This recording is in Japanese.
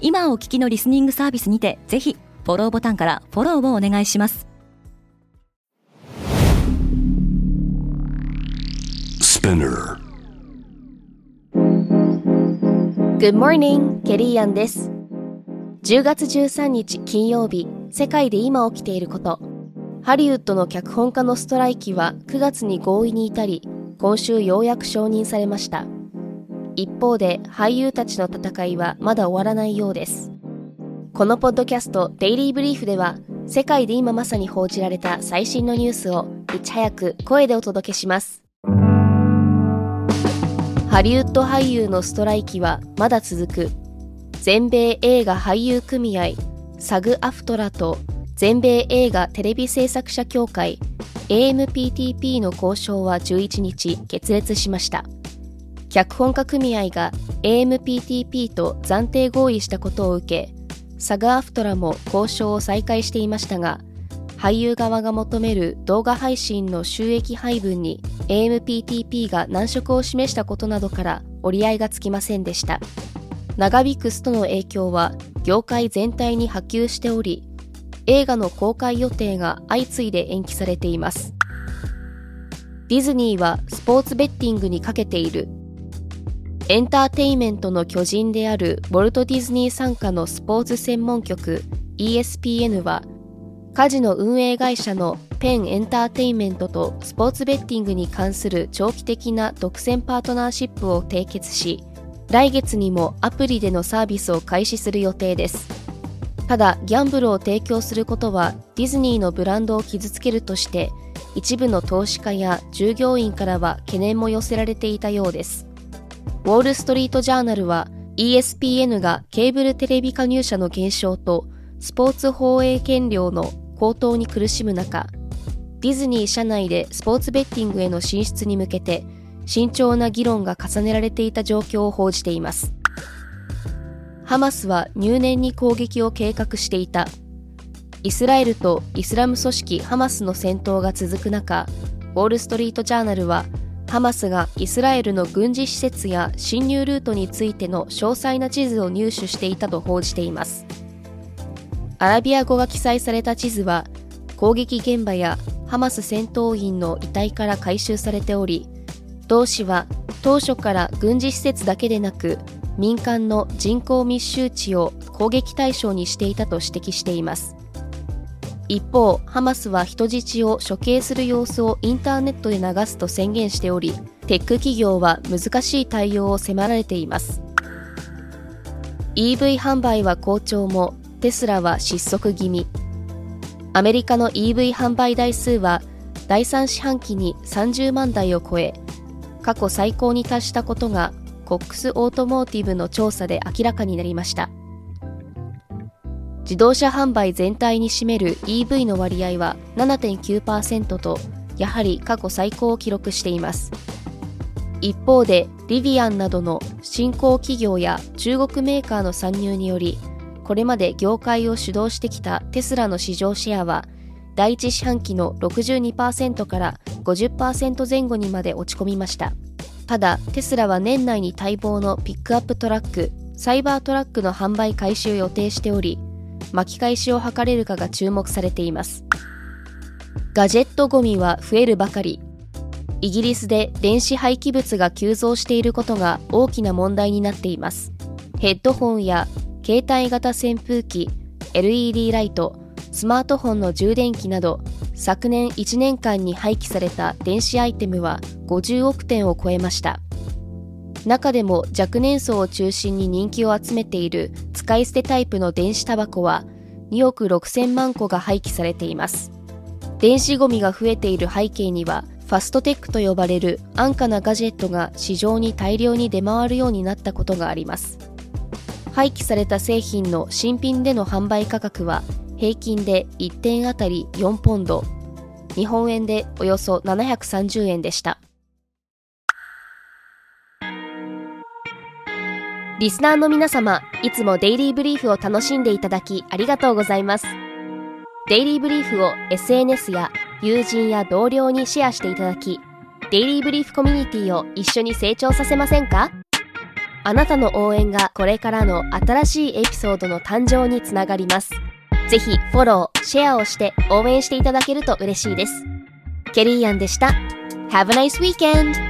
今お聞きのリスニングサービスにてぜひフォローボタンからフォローをお願いします。Good morning, ケリーアンです。10月13日金曜日世界で今起きていること。ハリウッドの脚本家のストライキは9月に合意に至り今週ようやく承認されました一方で俳優たちの戦いはまだ終わらないようです。このポッドキャストデイリーブリーフでは世界で今まさに報じられた最新のニュースをいち早く声でお届けします。ハリウッド俳優のストライキはまだ続く。全米映画俳優組合サグアフトラと全米映画テレビ制作者協会 AMPTP の交渉は11日決裂しました。脚本家組合が AMPTP と暫定合意したことを受けサガアフトラも交渉を再開していましたが俳優側が求める動画配信の収益配分に AMPTP が難色を示したことなどから折り合いがつきませんでした。長引くストの影響は業界全体に波及しており映画の公開予定が相次いで延期されています。ディズニーはスポーツベッティングにかけている。エンターテイメントの巨人であるウォルト・ディズニー傘下のスポーツ専門局 ESPN はカジノ運営会社のペンエンターテイメントとスポーツベッティングに関する長期的な独占パートナーシップを締結し来月にもアプリでのサービスを開始する予定です。ただギャンブルを提供することはディズニーのブランドを傷つけるとして一部の投資家や従業員からは懸念も寄せられていたようです。ウォール・ストリート・ジャーナルは ESPN がケーブルテレビ加入者の減少とスポーツ放映権料の高騰に苦しむ中ディズニー社内でスポーツベッティングへの進出に向けて慎重な議論が重ねられていた状況を報じています。ハマスは入念に攻撃を計画していた。イスラエルとイスラム組織ハマスの戦闘が続く中ウォール・ストリート・ジャーナルはハマスがイスラエルの軍事施設や侵入ルートについての詳細な地図を入手していたと報じています。アラビア語が記載された地図は攻撃現場やハマス戦闘員の遺体から回収されており同氏は当初から軍事施設だけでなく民間の人口密集地を攻撃対象にしていたと指摘しています。一方ハマスは人質を処刑する様子をインターネットで流すと宣言しておりテック企業は難しい対応を迫られています。EV 販売は好調もテスラは失速気味。アメリカの EV 販売台数は第3四半期に30万台を超え過去最高に達したことがコックスオートモーティブの調査で明らかになりました。自動車販売全体に占める EV の割合は7.9%とやはり過去最高を記録しています。一方でリビアンなどの新興企業や中国メーカーの参入によりこれまで業界を主導してきたテスラの市場シェアは第一四半期の62%から50%前後にまで落ち込みました。ただテスラは年内に待望のピックアップトラックサイバートラックの販売開始を予定しており巻き返しを図れるかが注目されています。ガジェットゴミは増えるばかり。イギリスで電子廃棄物が急増していることが大きな問題になっています。ヘッドホンや携帯型扇風機 LED ライトスマートフォンの充電器など昨年1年間に廃棄された電子アイテムは50億点を超えました。中でも若年層を中心に人気を集めている使い捨てタイプの電子タバコは2億6000万個が廃棄されています。電子ゴミが増えている背景にはファストテックと呼ばれる安価なガジェットが市場に大量に出回るようになったことがあります。廃棄された製品の新品での販売価格は平均で1点あたり4ポンド。日本円でおよそ730円でした。リスナーの皆様いつもデイリーブリーフを楽しんでいただきありがとうございますデイリーブリーフを SNS や友人や同僚にシェアしていただきデイリーブリーフコミュニティを一緒に成長させませんか？あなたの応援がこれからの新しいエピソードの誕生につながります。ぜひフォロー、シェアをして応援していただけると嬉しいです。ケリーアンでした。Have a nice weekend!